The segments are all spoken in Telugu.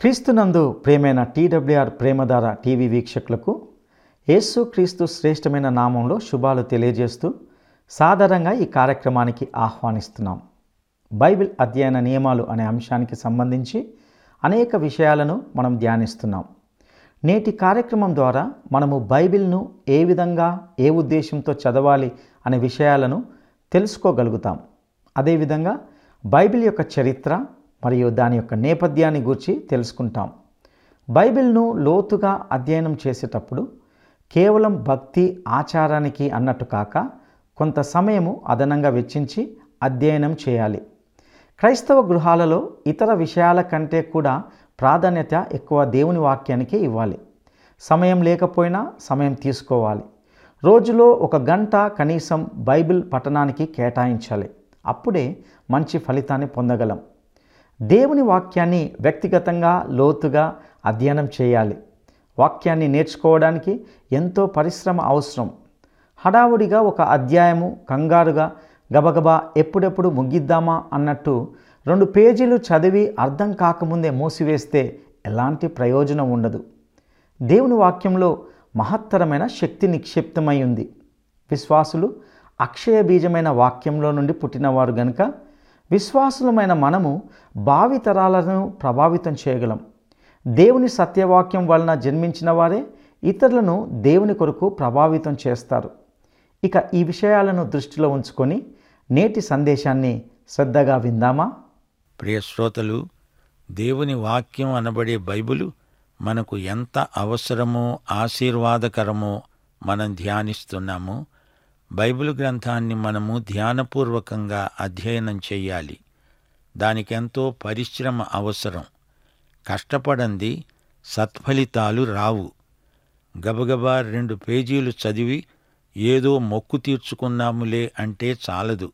క్రీస్తునందు ప్రేమైన టీడబ్ల్యూఆర్ ప్రేమధార టీవీ వీక్షకులకు యేసు క్రీస్తు శ్రేష్టమైన నామంలో శుభాలు తెలియజేస్తూ సాధారణంగా ఈ కార్యక్రమానికి ఆహ్వానిస్తున్నాం. బైబిల్ అధ్యయన నియమాలు అనే అంశానికి సంబంధించి అనేక విషయాలను మనం ధ్యానిస్తున్నాం. నేటి కార్యక్రమం ద్వారా మనము బైబిల్ను ఏ విధంగా ఏ ఉద్దేశంతో చదవాలి అనే విషయాలను తెలుసుకోగలుగుతాం. అదేవిధంగా బైబిల్ యొక్క చరిత్ర మరియు దాని యొక్క నేపథ్యాన్ని గురించి తెలుసుకుంటాం. బైబిల్ను లోతుగా అధ్యయనం చేసేటప్పుడు కేవలం భక్తి ఆచారానికి అన్నట్టు కాక కొంత సమయము అదనంగా వెచ్చించి అధ్యయనం చేయాలి. క్రైస్తవ గృహాలలో ఇతర విషయాల కంటే కూడా ప్రాధాన్యత ఎక్కువ దేవుని వాక్యానికి ఇవ్వాలి. సమయం లేకపోయినా సమయం తీసుకోవాలి. రోజులో ఒక గంట కనీసం బైబిల్ పఠనానికి కేటాయించాలి. అప్పుడే మంచి ఫలితాన్ని పొందగలం. దేవుని వాక్యాన్ని వ్యక్తిగతంగా లోతుగా అధ్యయనం చేయాలి. వాక్యాన్ని నేర్చుకోవడానికి ఎంతో పరిశ్రమ అవసరం. హడావుడిగా ఒక అధ్యాయము కంగారుగా గబగబా ఎప్పుడెప్పుడు ముగిద్దామా అన్నట్టు రెండు పేజీలు చదివి అర్థం కాకముందే మూసివేస్తే ఎలాంటి ప్రయోజనం ఉండదు. దేవుని వాక్యంలో మహత్తరమైన శక్తి నిక్షిప్తమై ఉంది. విశ్వాసులు అక్షయ బీజమైన వాక్యంలో నుండి పుట్టినవారు గనుక విశ్వాసులమైన మనము భావితరాలను ప్రభావితం చేయగలం. దేవుని సత్యవాక్యం వలన జన్మించిన వారే ఇతరులను దేవుని కొరకు ప్రభావితం చేస్తారు. ఇక ఈ విషయాలను దృష్టిలో ఉంచుకొని నేటి సందేశాన్ని శ్రద్ధగా విందామా? ప్రియ శ్రోతలు దేవుని వాక్యం అనబడే బైబిలు మనకు ఎంత అవసరమో ఆశీర్వాదకరమో మనం ధ్యానిస్తున్నాము. బైబిల్ గ్రంథాన్ని మనము ధ్యానపూర్వకంగా అధ్యయనం చేయాలి దానికెంతో పరిశ్రమ అవసరం. కష్టపడంది సత్ఫలితాలు రావు. గబగబా రెండు పేజీలు చదివి ఏదో మొక్కు తీర్చుకున్నాములే అంటే చాలదు.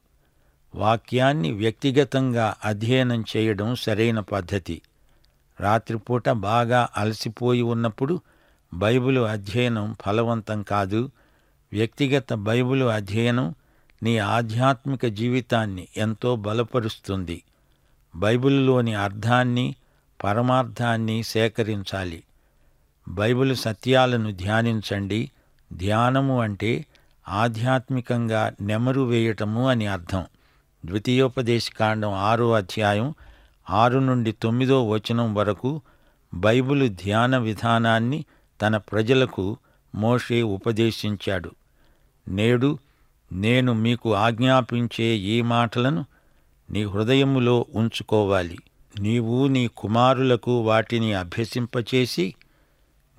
వాక్యాన్ని వ్యక్తిగతంగా అధ్యయనం చేయడం సరైన పద్ధతి. రాత్రిపూట బాగా అలసిపోయి ఉన్నప్పుడు బైబిలు అధ్యయనం ఫలవంతం కాదు. వ్యక్తిగత బైబిలు అధ్యయనం నీ ఆధ్యాత్మిక జీవితాన్ని ఎంతో బలపరుస్తుంది. బైబిలులోని అర్థాన్ని పరమార్థాన్ని సేకరించాలి. బైబిల్ సత్యాలను ధ్యానించండి. ధ్యానము అంటే ఆధ్యాత్మికంగా నెమరు వేయటము అని అర్థం. ద్వితీయోపదేశకాండం ఆరో అధ్యాయం ఆరు నుండి తొమ్మిదో వచనం వరకు బైబిలు ధ్యాన విధానాన్ని తన ప్రజలకు మోషే ఉపదేశించాడు. నేడు నేను మీకు ఆజ్ఞాపించే ఈ మాటలను నీ హృదయములో ఉంచుకోవాలి. నీవు నీ కుమారులకు వాటిని అభ్యసింపచేసి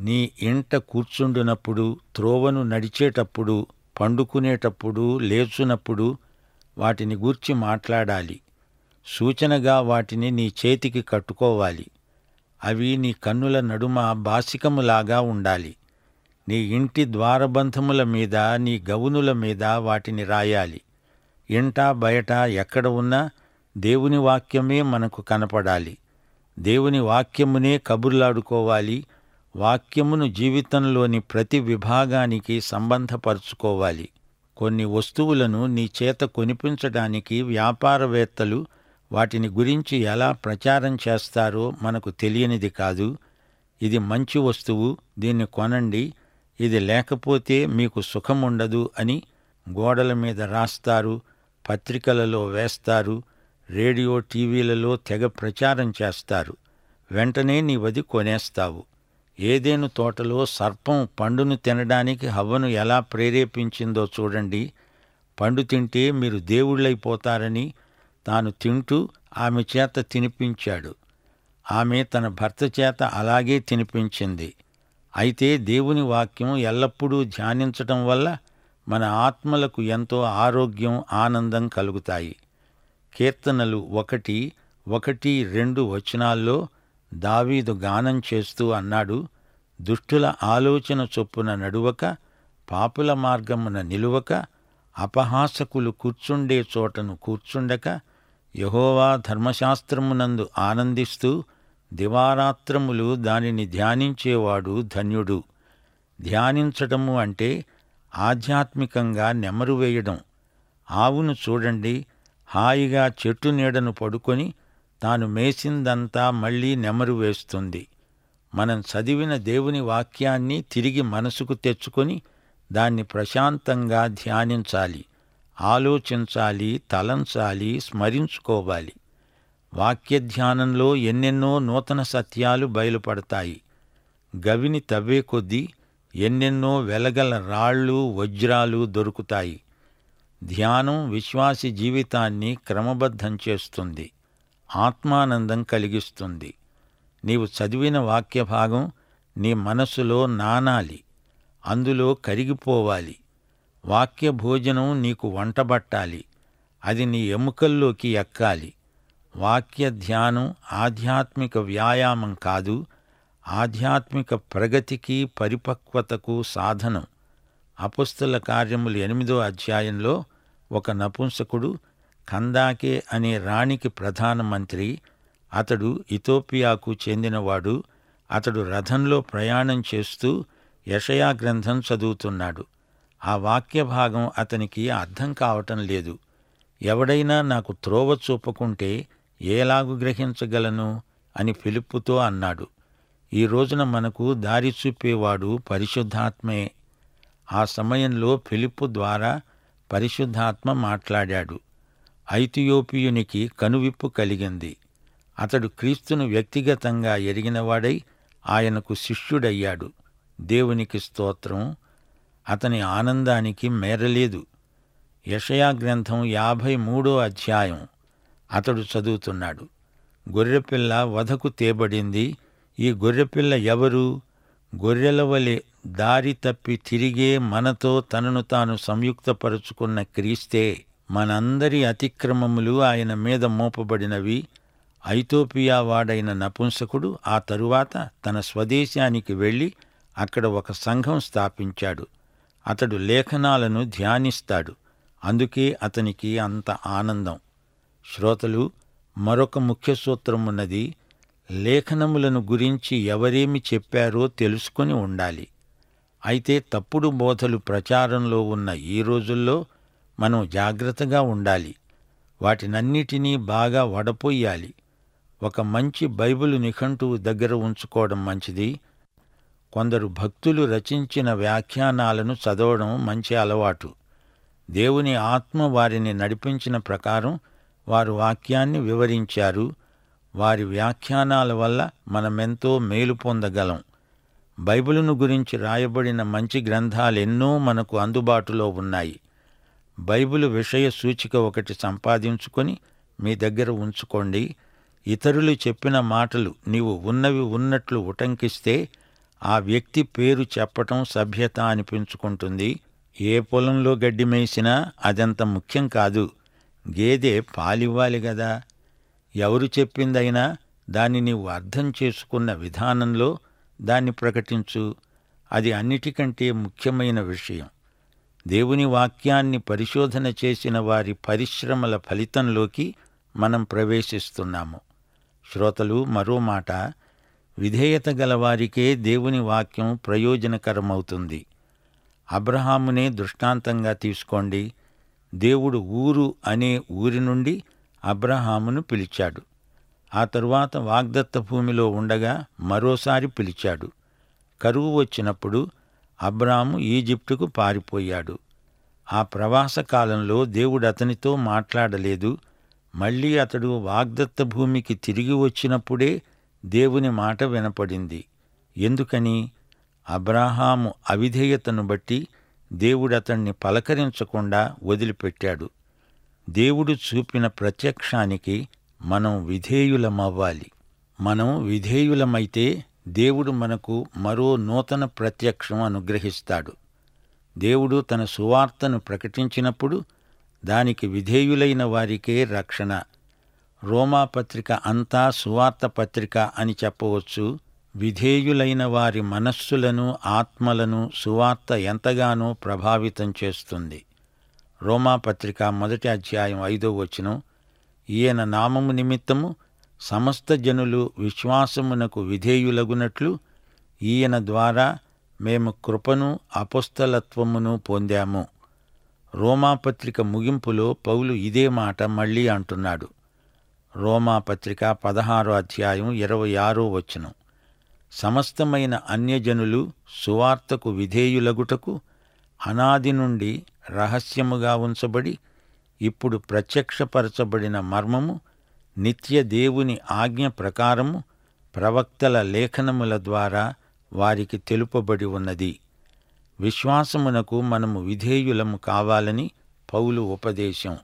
నీ ఇంట కూర్చుండునప్పుడు త్రోవను నడిచేటప్పుడు పండుకునేటప్పుడు లేచునప్పుడు వాటిని గూర్చి మాట్లాడాలి. సూచనగా వాటిని నీ చేతికి కట్టుకోవాలి. అవి నీ కన్నుల నడుమ బాసికములాగా ఉండాలి. నీ ఇంటి ద్వారబంధముల మీద నీ గవునుల మీద వాటిని రాయాలి. ఇంట బయట ఎక్కడ ఉన్నా దేవుని వాక్యమే మనకు కనపడాలి. దేవుని వాక్యమునే కబుర్లాడుకోవాలి. వాక్యమును జీవితంలోని ప్రతి విభాగానికి సంబంధపరుచుకోవాలి. కొన్ని వస్తువులను నీ చేత కొనిపించడానికి వ్యాపారవేత్తలు వాటిని గురించి ఎలా ప్రచారం చేస్తారో మనకు తెలియనిది కాదు. ఇది మంచి వస్తువు దీన్ని కొనండి. ఇది లేకపోతే మీకు సుఖముండదు అని గోడల మీద రాస్తారు పత్రికలలో వేస్తారు రేడియో టీవీలలో తెగ ప్రచారం చేస్తారు. వెంటనే నీవది కొనేస్తావు. ఏదేను తోటలో సర్పం పండును తినడానికి హవ్వను ఎలా ప్రేరేపించిందో చూడండి. పండు తింటే మీరు దేవుళ్ళైపోతారని తాను తింటూ ఆమె చేత తినిపించాడు. ఆమె తన భర్త చేత అలాగే తినిపించింది. అయితే దేవుని వాక్యం ఎల్లప్పుడూ ధ్యానించటం వల్ల మన ఆత్మలకు ఎంతో ఆరోగ్యం ఆనందం కలుగుతాయి. కీర్తనలు ఒకటి ఒకటి రెండు వచనాల్లో దావీదు గానం చేస్తూ అన్నాడు దుష్టుల ఆలోచన చొప్పున నడువక పాపుల మార్గమున నిలువక అపహాసకులు కూర్చుండే చోటను కూర్చుండక యహోవా ధర్మశాస్త్రమునందు ఆనందిస్తూ దివారాత్రములు దానిని ధ్యానించేవాడు ధన్యుడు. ధ్యానించటము అంటే ఆధ్యాత్మికంగా నెమరు వేయడం. ఆవును చూడండి హాయిగా చెట్టు నీడను పడుకొని తాను మేసిందంతా మళ్ళీ నెమరు వేస్తుంది. మనం చదివిన దేవుని వాక్యాన్ని తిరిగి మనసుకు తెచ్చుకొని దాన్ని ప్రశాంతంగా ధ్యానించాలి ఆలోచించాలి తలంచాలి స్మరించుకోవాలి. వాక్య ధ్యానంలో ఎన్నెన్నో నూతన సత్యాలు బయలుపడతాయి. గవిని తవ్వే కొద్దీ ఎన్నెన్నో వెలగల రాళ్ళు వజ్రాలు దొరుకుతాయి. ధ్యానం విశ్వాసి జీవితాన్ని క్రమబద్ధం చేస్తుంది. ఆత్మానందం కలిగిస్తుంది. నీవు చదివిన వాక్య భాగం నీ మనసులో నానాలి. అందులో కరిగిపోవాలి. వాక్య భోజనం నీకు వంటబట్టాలి. అది నీ ఎముకల్లోకి ఎక్కాలి. వాక్య ధ్యానం ఆధ్యాత్మిక వ్యాయామం కాదు ఆధ్యాత్మిక ప్రగతికి పరిపక్వతకు సాధనం. అపుస్తల కార్యములు ఎనిమిదో అధ్యాయంలో ఒక నపుంసకుడు కందాకే అనే రాణికి ప్రధానమంత్రి అతడు ఇథోపియాకు చెందినవాడు అతడు రథంలో ప్రయాణం చేస్తూ యషయా గ్రంథం చదువుతున్నాడు. ఆ వాక్య భాగం అతనికి అర్థం కావటం లేదు. ఎవడైనా నాకు త్రోవ చూపకుంటే ఏలాగు గ్రహించగలను అని ఫిలిప్పుతో అన్నాడు. ఈ రోజున మనకు దారి చూపేవాడు పరిశుద్ధాత్మే. ఆ సమయంలో ఫిలిప్పు ద్వారా పరిశుద్ధాత్మ మాట్లాడాడు. ఐతియోపియునికి కనువిప్పు కలిగింది. అతడు క్రీస్తును వ్యక్తిగతంగా ఎరిగినవాడై ఆయనకు శిష్యుడయ్యాడు. దేవునికి స్తోత్రం. అతని ఆనందానికి మేరలేదు. యషయా గ్రంథం యాభై మూడో అధ్యాయం. అతడు చదువుతున్నాడు. గొర్రెపిల్ల వధకు తేబడింది. ఈ గొర్రెపిల్ల ఎవరు? గొర్రెల వలె దారి తప్పి తిరిగే మనతో తనను తాను సంయుక్తపరుచుకున్న క్రీస్తే మనందరి అతిక్రమములు ఆయన మీద మోపబడినవి. ఐతోపియా వాడైన నపుంసకుడు ఆ తరువాత తన స్వదేశానికి వెళ్ళి అక్కడ ఒక సంఘం స్థాపించాడు. అతడు లేఖనాలను ధ్యానిస్తాడు. అందుకే అతనికి అంత ఆనందం. శ్రోతలు మరొక ముఖ్య సూత్రమున్నది లేఖనములను గురించి ఎవరేమి చెప్పారో తెలుసుకొని ఉండాలి. అయితే తప్పుడు బోధలు ప్రచారంలో ఉన్న ఈ రోజుల్లో మనం జాగ్రత్తగా ఉండాలి. వాటినన్నిటినీ బాగా వడపోయాలి. ఒక మంచి బైబిలు నిఘంటువు దగ్గర ఉంచుకోవడం మంచిది. కొందరు భక్తులు రచించిన వ్యాఖ్యానాలను చదవడం మంచి అలవాటు. దేవుని ఆత్మ వారిని నడిపించిన ప్రకారం వారు వాక్యాన్ని వివరించారు. వారి వ్యాఖ్యానాల వల్ల మనమెంతో మేలు పొందగలం. బైబిలును గురించి రాయబడిన మంచి గ్రంథాలెన్నో మనకు అందుబాటులో ఉన్నాయి. బైబిలు విషయ సూచిక ఒకటి సంపాదించుకొని మీ దగ్గర ఉంచుకోండి. ఇతరులు చెప్పిన మాటలు నీవు ఉన్నవి ఉన్నట్లు ఉటంకిస్తే ఆ వ్యక్తి పేరు చెప్పటం సభ్యత అనిపించుకుంటుంది. ఏ పొలంలో గడ్డి మేసినా అదంత ముఖ్యం కాదు. గేదె పాలివ్వాలి గదా. ఎవరు చెప్పిందైనా దాన్ని నీవు అర్థం చేసుకున్న విధానంలో దాన్ని ప్రకటించు. అది అన్నిటికంటే ముఖ్యమైన విషయం. దేవుని వాక్యాన్ని పరిశోధన చేసిన వారి పరిశ్రమల ఫలితంలోకి మనం ప్రవేశిస్తున్నాము. శ్రోతలు మరో మాట. విధేయత గలవారికే దేవుని వాక్యం ప్రయోజనకరమవుతుంది. అబ్రహామునే దృష్టాంతంగా తీసుకోండి. దేవుడు ఊరు అనే ఊరి నుండి అబ్రహామును పిలిచాడు. ఆ తరువాత వాగ్దత్త భూమిలో ఉండగా మరోసారి పిలిచాడు. కరువు వచ్చినప్పుడు అబ్రాము ఈజిప్టుకు పారిపోయాడు. ఆ ప్రవాస కాలంలో దేవుడు అతనితో మాట్లాడలేదు. మళ్ళీ అతడు వాగ్దత్త భూమికి తిరిగి వచ్చినప్పుడే దేవుని మాట వినపడింది. ఎందుకని? అబ్రాహాము అవిధేయతను బట్టి దేవుడు అతన్ని పలకరించకుండా వదిలిపెట్టాడు. దేవుడు చూపిన ప్రత్యక్షానికి మనం విధేయులమవ్వాలి. మనం విధేయులమైతే దేవుడు మనకు మరో నూతన ప్రత్యక్షం అనుగ్రహిస్తాడు. దేవుడు తన సువార్తను ప్రకటించినప్పుడు దానికి విధేయులైన వారికే రక్షణ. రోమాపత్రిక అంతా సువార్త పత్రిక అని చెప్పవచ్చు. విధేయులైన వారి మనస్సులను ఆత్మలను సువార్త ఎంతగానో ప్రభావితం చేస్తుంది. రోమాపత్రిక మొదటి అధ్యాయం ఐదో వచనం ఈయన నామము నిమిత్తము సమస్త జనులు విశ్వాసమునకు విధేయులగునట్లు ఈయన ద్వారా మేము కృపను అపుస్తలత్వమును పొందాము. రోమాపత్రిక ముగింపులో పౌలు ఇదే మాట మళ్ళీ అంటున్నాడు. రోమా పత్రిక పదహారో అధ్యాయం ఇరవై ఆరో వచనం. సమస్తమైన అన్యజనులు సువార్తకు విధేయులగుటకు అనాది నుండి రహస్యముగా ఉంచబడి ఇప్పుడు ప్రత్యక్షపరచబడిన మర్మము నిత్య దేవుని ఆజ్ఞ ప్రకారము ప్రవక్తల లేఖనముల ద్వారా వారికి తెలుపబడి ఉన్నది. విశ్వాసమునకు మనము విధేయులము కావాలని పౌలు ఉపదేశం.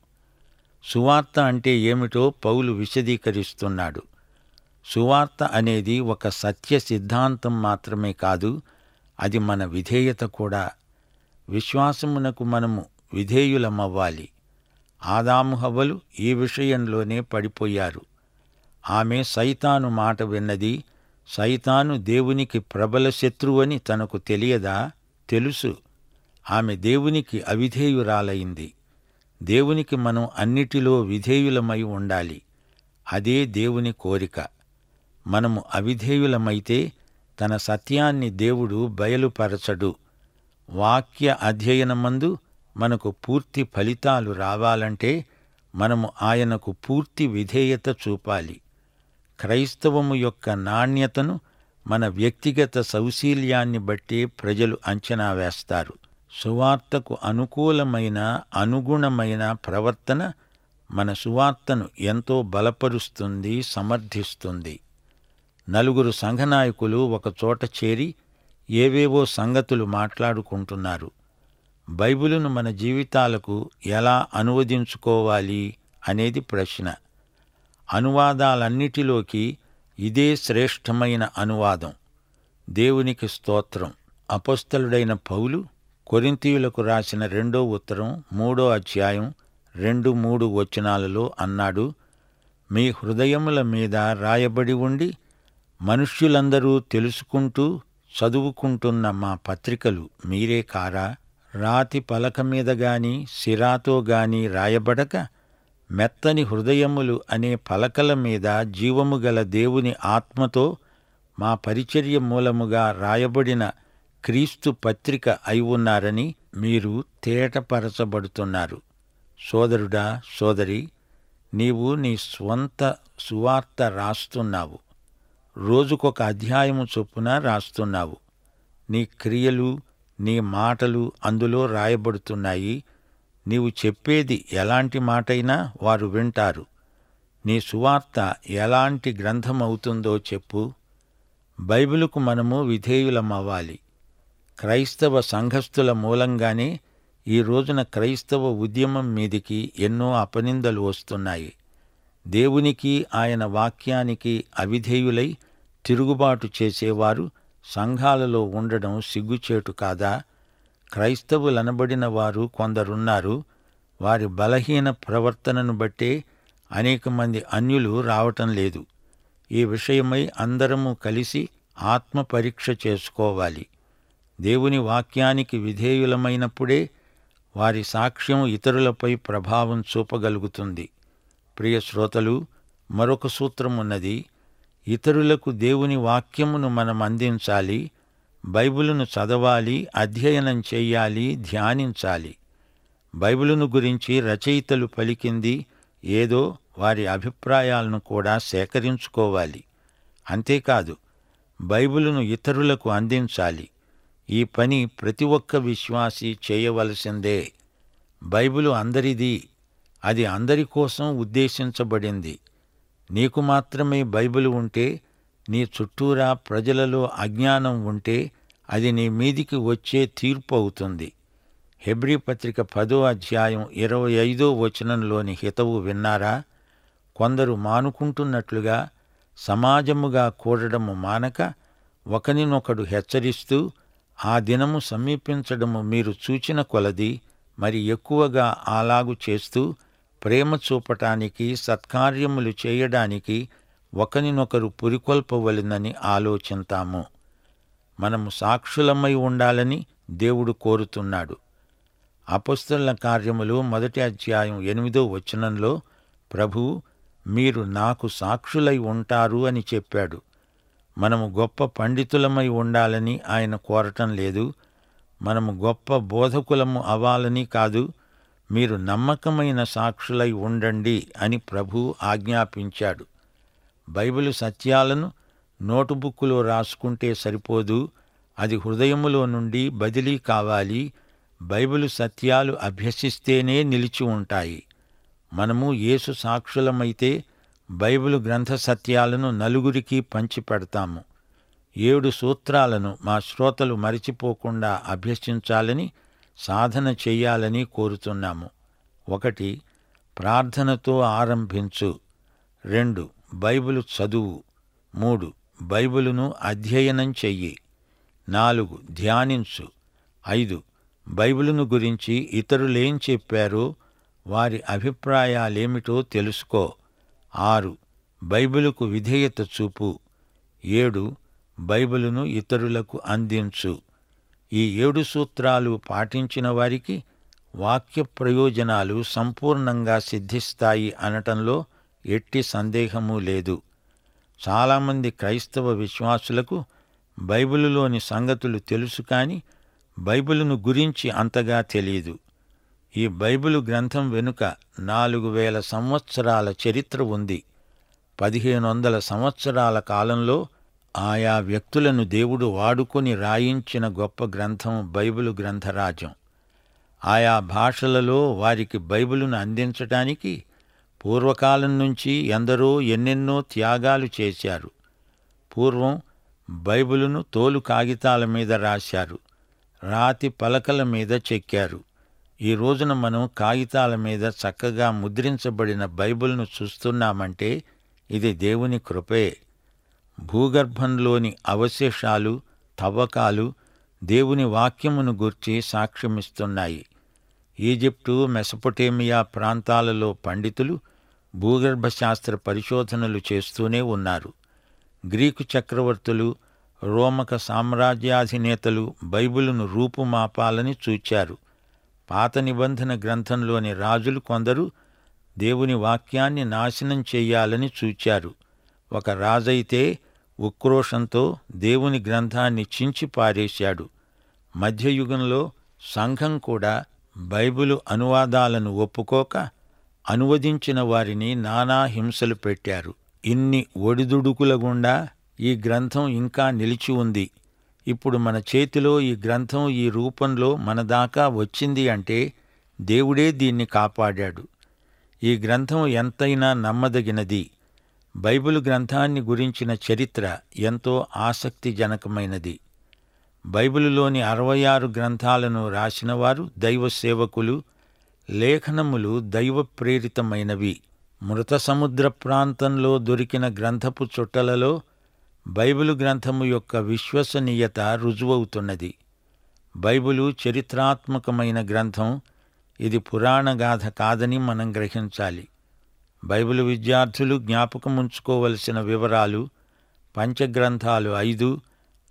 సువార్త అంటే ఏమిటో పౌలు విశదీకరిస్తున్నాడు. సువార్త అనేది ఒక సత్య సిద్ధాంతం మాత్రమే కాదు అది మన విధేయత కూడా. విశ్వాసమునకు మనము విధేయులమవ్వాలి. ఆదాముహవ్వలు ఈ విషయంలోనే పడిపోయారు. ఆమె సైతాను మాట విన్నది సైతాను దేవునికి ప్రబల శత్రువని తనకు తెలియదా? తెలుసు. ఆమె దేవునికి అవిధేయురాలైంది. దేవునికి మనం అన్నిటిలో విధేయులమై ఉండాలి. అదే దేవుని కోరిక. మనము అవిధేయులమైతే తన సత్యాన్ని దేవుడు బయలుపరచడు. వాక్య అధ్యయనమందు మనకు పూర్తి ఫలితాలు రావాలంటే మనము ఆయనకు పూర్తి విధేయత చూపాలి. క్రైస్తవము యొక్క నాణ్యతను మన వ్యక్తిగత సౌశీల్యాన్ని బట్టి ప్రజలు అంచనా వేస్తారు. సువార్తకు అనుకూలమైన అనుగుణమైన ప్రవర్తన మన సువార్తను ఎంతో బలపరుస్తుంది సమర్థిస్తుంది. నలుగురు సంఘనాయకులు ఒకచోట చేరి ఏవేవో సంగతులు మాట్లాడుకుంటున్నారు. బైబిలును మన జీవితాలకు ఎలా అనువదించుకోవాలి అనేది ప్రశ్న. అనువాదాలన్నిటిలోకి ఇదే శ్రేష్టమైన అనువాదం. దేవునికి స్తోత్రం. అపస్థలుడైన పౌలు కొరింతీయులకు రాసిన రెండో ఉత్తరం మూడో అధ్యాయం రెండు మూడు వచనాలలో అన్నాడు మీ హృదయముల మీద రాయబడి ఉండి మనుష్యులందరూ తెలుసుకుంటూ చదువుకుంటున్న మా పత్రికలు మీరే కారా? రాతి పలక మీద గాని సిరాతో గాని రాయబడక మెత్తని హృదయములు అనే పలకల మీద జీవము గల దేవుని ఆత్మతో మా పరిచర్య మూలముగా రాయబడిన క్రీస్తు పత్రిక అయి ఉన్నారని మీరు తేటపరచబడుతున్నారు. సోదరుడా సోదరి నీవు నీ స్వంత సువార్త రాస్తున్నావు. రోజుకొక అధ్యాయము చొప్పున రాస్తున్నావు. నీ క్రియలు నీ మాటలు అందులో రాయబడుతున్నాయి. నీవు చెప్పేది ఎలాంటి మాటైనా వారు వింటారు. నీ సువార్త ఎలాంటి గ్రంథమవుతుందో చెప్పు. బైబిలుకు మనము విధేయులమవ్వాలి. క్రైస్తవ సంఘస్థుల మూలంగానే ఈ రోజున క్రైస్తవ ఉద్యమం మీదికి ఎన్నో అపనిందలు వస్తున్నాయి. దేవునికి ఆయన వాక్యానికి అవిధేయులై తిరుగుబాటు చేసేవారు సంఘాలలో ఉండడం సిగ్గుచేటు కాదా? క్రైస్తవులనబడిన వారు కొందరున్నారు. వారి బలహీన ప్రవర్తనను బట్టే అనేక మంది అన్యులు రావటం లేదు. ఈ విషయమై అందరము కలిసి ఆత్మ పరీక్ష చేసుకోవాలి. దేవుని వాక్యానికి విధేయులమైనప్పుడే వారి సాక్ష్యం ఇతరులపై ప్రభావం చూపగలుగుతుంది. ప్రియ శ్రోతలు మరొక సూత్రం ఉన్నది ఇతరులకు దేవుని వాక్యమును మనం అందించాలి బైబిలును చదవాలి అధ్యయనం చెయ్యాలి ధ్యానించాలి. బైబిలును గురించి రచయితలు పలికింది ఏదో వారి అభిప్రాయాలను కూడా సేకరించుకోవాలి. అంతేకాదు బైబిలును ఇతరులకు అందించాలి. ఈ పని ప్రతి ఒక్క విశ్వాసి చేయవలసిందే. బైబిలు అందరిది అది అందరి కోసం ఉద్దేశించబడింది. నీకు మాత్రమే బైబిల్ ఉంటే నీ చుట్టూరా ప్రజలలో అజ్ఞానం ఉంటే అది నీ మీదికి వచ్చే తీర్పు అవుతుంది. హెబ్రీ పత్రిక పదో అధ్యాయం ఇరవై ఐదో వచనంలోని హితవు విన్నారా? కొందరు మానుకుంటున్నట్లుగా సమాజముగా కూడడము మానక ఒకనినొకడు హెచ్చరిస్తూ ఆ దినము సమీపించడము మీరు చూచిన కొలది మరి ఎక్కువగా అలాగు చేస్తూ ప్రేమ చూపటానికి సత్కార్యములు చేయడానికి ఒకరినొకరు పురికొల్పవలెనని ఆలోచింతాము మనము సాక్షులమై ఉండాలని దేవుడు కోరుతున్నాడు. అపస్తుల కార్యములు మొదటి అధ్యాయం ఎనిమిదో వచనంలో ప్రభు మీరు నాకు సాక్షులై ఉంటారు అని చెప్పాడు. మనము గొప్ప పండితులమై ఉండాలని ఆయన కోరటం లేదు. మనము గొప్ప బోధకులము అవ్వాలని కాదు. మీరు నమ్మకమైన సాక్షులై ఉండండి అని ప్రభు ఆజ్ఞాపించాడు. బైబిల్ సత్యాలను నోటుబుక్కులో రాసుకుంటే సరిపోదు అది హృదయములో నుండి బదిలీ కావాలి బైబిలు సత్యాలు అభ్యసిస్తేనే నిలిచి ఉంటాయి. మనము యేసు సాక్షులమైతే బైబిలు గ్రంథ సత్యాలను నలుగురికి పంచిపెడతాము. ఏడు సూత్రాలను మా శ్రోతలు మరిచిపోకుండా అభ్యసించాలని సాధన చెయ్యాలని కోరుతున్నాము. ఒకటి ప్రార్థనతో ఆరంభించు. రెండు బైబిలు చదువు. మూడు బైబిలును అధ్యయనం చెయ్యి. నాలుగు ధ్యానించు. ఐదు బైబిలును గురించి ఇతరులేం చెప్పారో వారి అభిప్రాయాలేమిటో తెలుసుకో. ఆరు బైబిలుకు విధేయత చూపు. ఏడు బైబిలును ఇతరులకు అందించు. ఈ ఏడు సూత్రాలు పాటించిన వారికి వాక్య ప్రయోజనాలు సంపూర్ణంగా సిద్ధిస్తాయి అనటంలో ఎట్టి సందేహమూ లేదు. చాలామంది క్రైస్తవ విశ్వాసులకు బైబిలులోని సంగతులు తెలుసు కాని బైబిలును గురించి అంతగా తెలియదు. ఈ బైబిలు గ్రంథం వెనుక నాలుగు వేల సంవత్సరాల చరిత్ర ఉంది. పదిహేను వందల సంవత్సరాల కాలంలో ఆయా వ్యక్తులను దేవుడు వాడుకొని రాయించిన గొప్ప గ్రంథం బైబిలు గ్రంథరాజ్యం. ఆయా భాషలలో వారికి బైబిలును అందించటానికి పూర్వకాలం నుంచి ఎందరో ఎన్నెన్నో త్యాగాలు చేశారు. పూర్వం బైబిలును తోలు కాగితాల మీద రాశారు. రాతి పలకల మీద చెక్కారు. ఈ రోజున మనం కాగితాల మీద చక్కగా ముద్రించబడిన బైబిల్ను చూస్తున్నామంటే ఇది దేవుని కృపే. భూగర్భంలోని అవశేషాలు తవ్వకాలు దేవుని వాక్యమును గూర్చి సాక్ష్యమిస్తున్నాయి. ఈజిప్టు మెసపొటేమియా ప్రాంతాలలో పండితులు భూగర్భశాస్త్ర పరిశోధనలు చేస్తూనే ఉన్నారు. గ్రీకు చక్రవర్తులు రోమక సామ్రాజ్యాధినేతలు బైబిలును రూపుమాపాలని చూచారు. పాత నిబంధన గ్రంథంలోని రాజులు కొందరు దేవుని వాక్యాన్ని నాశనం చెయ్యాలని చూచారు. ఒక రాజైతే ఉక్రోషంతో దేవుని గ్రంథాన్ని చించి పారేశాడు. మధ్యయుగంలో సంఘం కూడా బైబిలు అనువాదాలను ఒప్పుకోక అనువదించిన వారిని నానా హింసలు పెట్టారు. ఇన్ని ఒడిదుడుకుల గుండా ఈ గ్రంథం ఇంకా నిలిచి ఉంది. ఇప్పుడు మన చేతిలో ఈ గ్రంథం ఈ రూపంలో మన దాకా వచ్చింది అంటే దేవుడే దీన్ని కాపాడాడు. ఈ గ్రంథం ఎంతైనా నమ్మదగినది. బైబిల్ గ్రంథాన్ని గురించిన చరిత్ర ఎంతో ఆసక్తిజనకమైనది. బైబిలులోని అరవై ఆరు గ్రంథాలను రాసినవారు దైవ సేవకులు లేఖనములు దైవ ప్రేరితమైనవి. మృత సముద్ర ప్రాంతంలో దొరికిన గ్రంథపు చుట్టలలో బైబిలు గ్రంథము యొక్క విశ్వసనీయత రుజువవుతున్నది. బైబిలు చరిత్రాత్మకమైన గ్రంథం ఇది పురాణగాథ కాదని మనం గ్రహించాలి. బైబిల్ విద్యార్థులు జ్ఞాపకం ఉంచుకోవలసిన వివరాలు పంచగ్రంథాలు ఐదు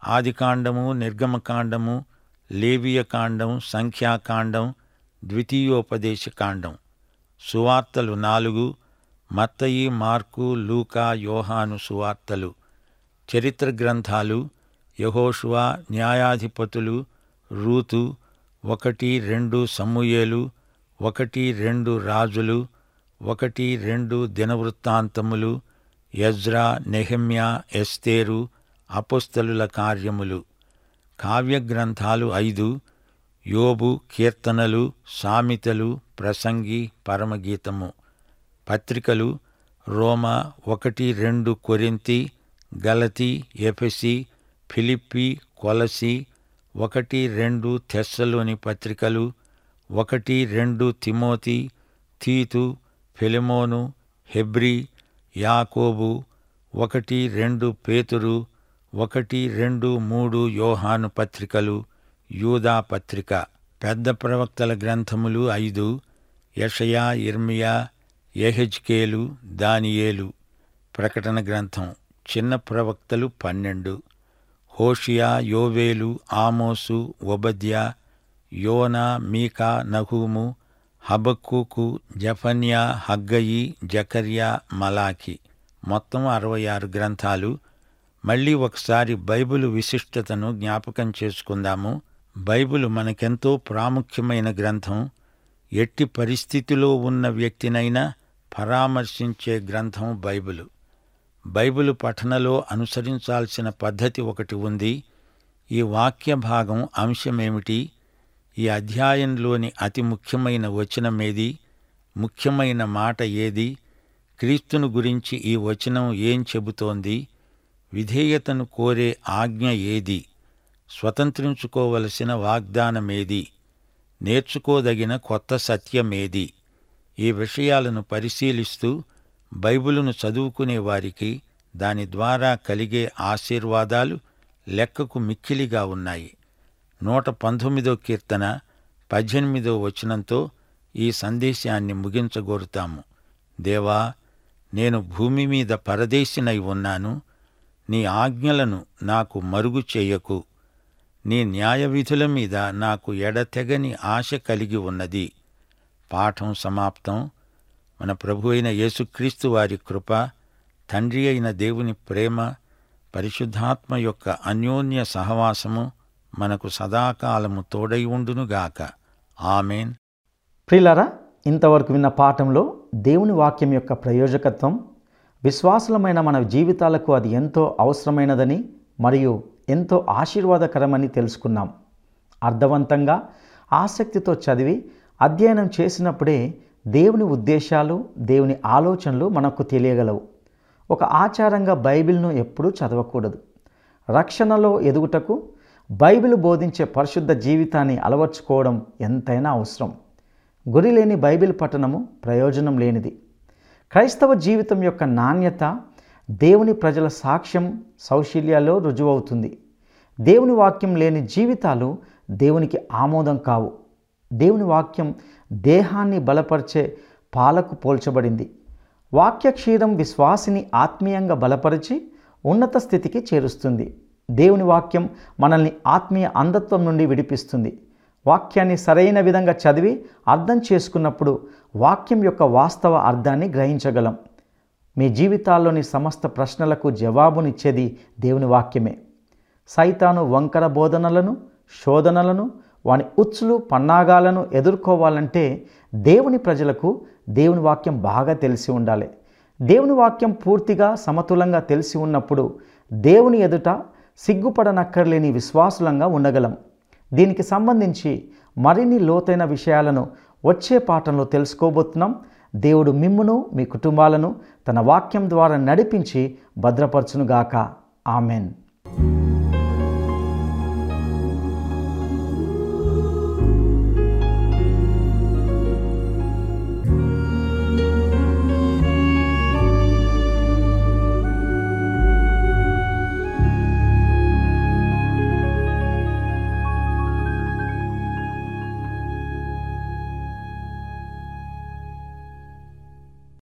ఆదికాండము నిర్గమకాండము లేవియకాండం సంఖ్యాకాండం ద్వితీయోపదేశకాండం. సువార్తలు నాలుగు మత్తయి మార్కు లూకా యోహాను సువార్తలు. చరిత్ర గ్రంథాలు యహోషువా న్యాయాధిపతులు రూతు ఒకటి రెండు సమూయేలు ఒకటి రెండు రాజులు ఒకటి రెండు దినవృత్తాంతములు యజ్రా నెహమ్యా ఎస్తేరు అపుస్తలుల కార్యములు. కావ్య గ్రంథాలు ఐదు యోబు కీర్తనలు సామితలు ప్రసంగి పరమగీతము. పత్రికలు రోమా ఒకటి రెండు కొరింతి గలతి ఎఫెసి ఫిలిప్పి కొలసి ఒకటి రెండు తెస్సలోని పత్రికలు ఒకటి రెండు తిమోతి తీతు ఫిలిమోను హెబ్రి యాకోబు ఒకటి రెండు పేతురు ఒకటి రెండు మూడు యోహాను పత్రికలు యూదా పత్రిక. పెద్ద ప్రవక్తల గ్రంథములు ఐదు యషయా ఇర్మియా ఎహెజ్కేలు దానియేలు. ప్రకటన గ్రంథం. చిన్న ప్రవక్తలు పన్నెండు. హోషియా యోవేలు ఆమోసు ఒబద్యా యోనా మీకా నహూము హబక్కూకు జఫన్యా హగ్గయి జకర్యా మలాకి మొత్తం అరవై ఆరు గ్రంథాలు. మళ్ళీ ఒకసారి బైబిలు విశిష్టతను జ్ఞాపకం చేసుకుందాము. బైబిలు మనకెంతో ప్రాముఖ్యమైన గ్రంథం. ఎట్టి పరిస్థితిలో ఉన్న వ్యక్తినైనా పరామర్శించే గ్రంథం బైబిలు. బైబిలు పఠనలో అనుసరించాల్సిన పద్ధతి ఒకటి ఉంది. ఈ వాక్య భాగం అంశమేమిటి? ఈ అధ్యాయంలోని అతి ముఖ్యమైన వచనమేది? ముఖ్యమైన మాట ఏది? క్రీస్తును గురించి ఈ వచనం ఏం చెబుతోంది? విధేయతను కోరే ఆజ్ఞ ఏది? స్వతంత్రించుకోవలసిన వాగ్దానమేది? నేర్చుకోదగిన కొత్త సత్యమేది? ఈ విషయాలను పరిశీలిస్తూ బైబిలును చదువుకునే వారికి దాని ద్వారా కలిగే ఆశీర్వాదాలు లెక్కకు మిక్కిలిగా ఉన్నాయి. నూట పంతొమ్మిదో కీర్తన పద్దెనిమిదో వచనంతో ఈ సందేశాన్ని ముగించగోరుతాము. దేవా నేను భూమి మీద పరదేశినై ఉన్నాను. నీ ఆజ్ఞలను నాకు మరుగు చేయకు. నీ న్యాయవిధుల మీద నాకు ఎడతెగని ఆశ కలిగి ఉన్నది. పాఠం సమాప్తం. మన ప్రభు అయిన యేసుక్రీస్తు వారి కృప తండ్రి అయిన దేవుని ప్రేమ పరిశుద్ధాత్మ యొక్క అన్యోన్య సహవాసము మనకు సదాకాలము తోడై ఉండునుగాక ఆమెన్. ప్రిలరా ఇంతవరకు విన్న పాఠంలో దేవుని వాక్యం యొక్క ప్రయోజకత్వం విశ్వాసులమైన మన జీవితాలకు అది ఎంతో అవసరమైనదని మరియు ఎంతో ఆశీర్వాదకరమని తెలుసుకున్నాం. అర్థవంతంగా ఆసక్తితో చదివి అధ్యయనం చేసినప్పుడే దేవుని ఉద్దేశాలు దేవుని ఆలోచనలు మనకు తెలియగలవు. ఒక ఆచారంగా బైబిల్ను ఎప్పుడూ చదవకూడదు. రక్షణలో ఎదుగుటకు బైబిల్ బోధించే పరిశుద్ధ జీవితాన్ని అలవర్చుకోవడం ఎంతైనా అవసరం. గురి లేని బైబిల్ పఠనము ప్రయోజనం లేనిది. క్రైస్తవ జీవితం యొక్క నాణ్యత దేవుని ప్రజల సాక్ష్యం సౌశల్యాల్లో రుజువవుతుంది. దేవుని వాక్యం లేని జీవితాలు దేవునికి ఆమోదం కావు. దేవుని వాక్యం దేహాన్ని బలపరిచే పాలకు పోల్చబడింది. వాక్య క్షీరం విశ్వాసిని ఆత్మీయంగా బలపరిచి ఉన్నత స్థితికి చేరుస్తుంది. దేవుని వాక్యం మనల్ని ఆత్మీయ అంధత్వం నుండి విడిపిస్తుంది. వాక్యాన్ని సరైన విధంగా చదివి అర్థం చేసుకున్నప్పుడు వాక్యం యొక్క వాస్తవ అర్థాన్ని గ్రహించగలం. మీ జీవితాల్లోని సమస్త ప్రశ్నలకు జవాబునిచ్చేది దేవుని వాక్యమే. సైతాను వంకర బోధనలను శోధనలను వాని ఉచ్చులు పన్నాగాలను ఎదుర్కోవాలంటే దేవుని ప్రజలకు దేవుని వాక్యం బాగా తెలిసి ఉండాలి. దేవుని వాక్యం పూర్తిగా సమతులంగా తెలిసి ఉన్నప్పుడు దేవుని ఎదుట సిగ్గుపడనక్కర్లేని విశ్వాసులంగా ఉండగలం. దీనికి సంబంధించి మరిన్ని లోతైన విషయాలను వచ్చే పాఠంలో తెలుసుకోబోతున్నాం. దేవుడు మిమ్మును మీ కుటుంబాలను తన వాక్యం ద్వారా నడిపించి భద్రపరచునుగాక. ఆమెన్.